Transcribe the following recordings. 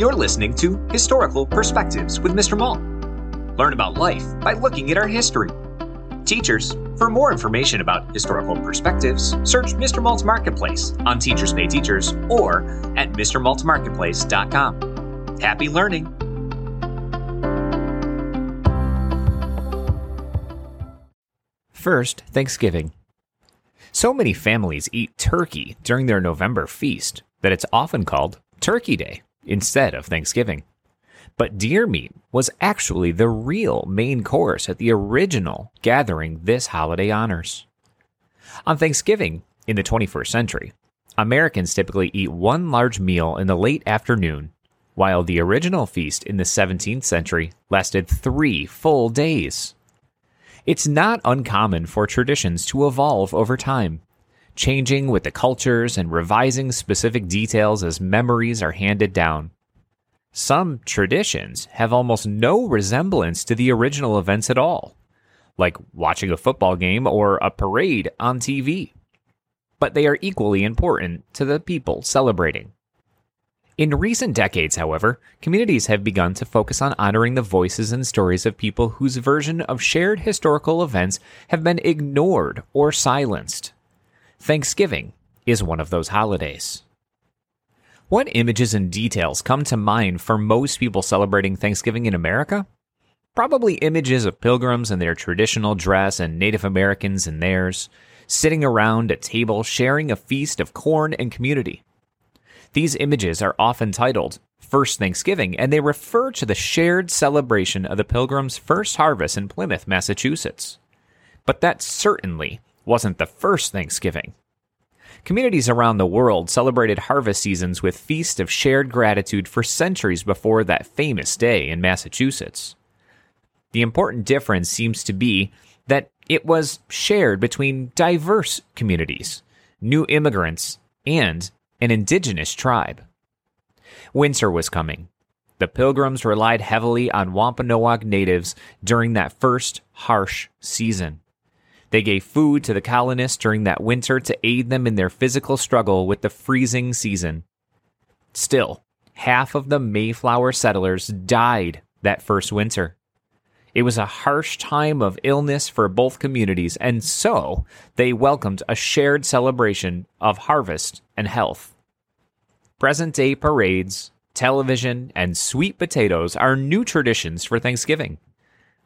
You're listening to Historical Perspectives with Mr. Malt. Learn about life by looking at our history. Teachers, for more information about historical perspectives, search Mr. Malt's Marketplace on Teachers Pay Teachers or at MrMaltMarketplace.com. Happy learning! First, Thanksgiving. So many families eat turkey during their November feast that it's often called Turkey Day instead of Thanksgiving. But deer meat was actually the real main course at the original gathering this holiday honors. On Thanksgiving in the 21st century, Americans typically eat one large meal in the late afternoon, while the original feast in the 17th century lasted three full days. It's not uncommon for traditions to evolve over time, changing with the cultures and revising specific details as memories are handed down. Some traditions have almost no resemblance to the original events at all, like watching a football game or a parade on TV. But they are equally important to the people celebrating. In recent decades, however, communities have begun to focus on honoring the voices and stories of people whose version of shared historical events have been ignored or silenced. Thanksgiving is one of those holidays. What images and details come to mind for most people celebrating Thanksgiving in America? Probably images of pilgrims in their traditional dress and Native Americans in theirs, sitting around a table sharing a feast of corn and community. These images are often titled First Thanksgiving, and they refer to the shared celebration of the Pilgrims' first harvest in Plymouth, Massachusetts. But that certainly wasn't the first Thanksgiving. Communities around the world celebrated harvest seasons with feasts of shared gratitude for centuries before that famous day in Massachusetts. The important difference seems to be that it was shared between diverse communities, new immigrants, and an indigenous tribe. Winter was coming. The pilgrims relied heavily on Wampanoag natives during that first harsh season. They gave food to the colonists during that winter to aid them in their physical struggle with the freezing season. Still, half of the Mayflower settlers died that first winter. It was a harsh time of illness for both communities, and so they welcomed a shared celebration of harvest and health. Present day parades, television, and sweet potatoes are new traditions for Thanksgiving.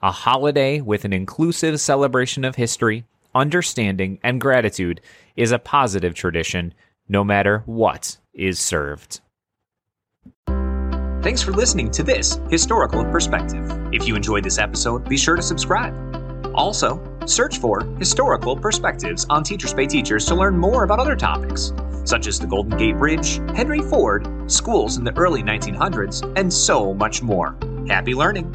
A holiday with an inclusive celebration of history, understanding, and gratitude is a positive tradition, no matter what is served. Thanks for listening to this Historical Perspective. If you enjoyed this episode, be sure to subscribe. Also, search for Historical Perspectives on Teachers Pay Teachers to learn more about other topics, such as the Golden Gate Bridge, Henry Ford, schools in the early 1900s, and so much more. Happy learning!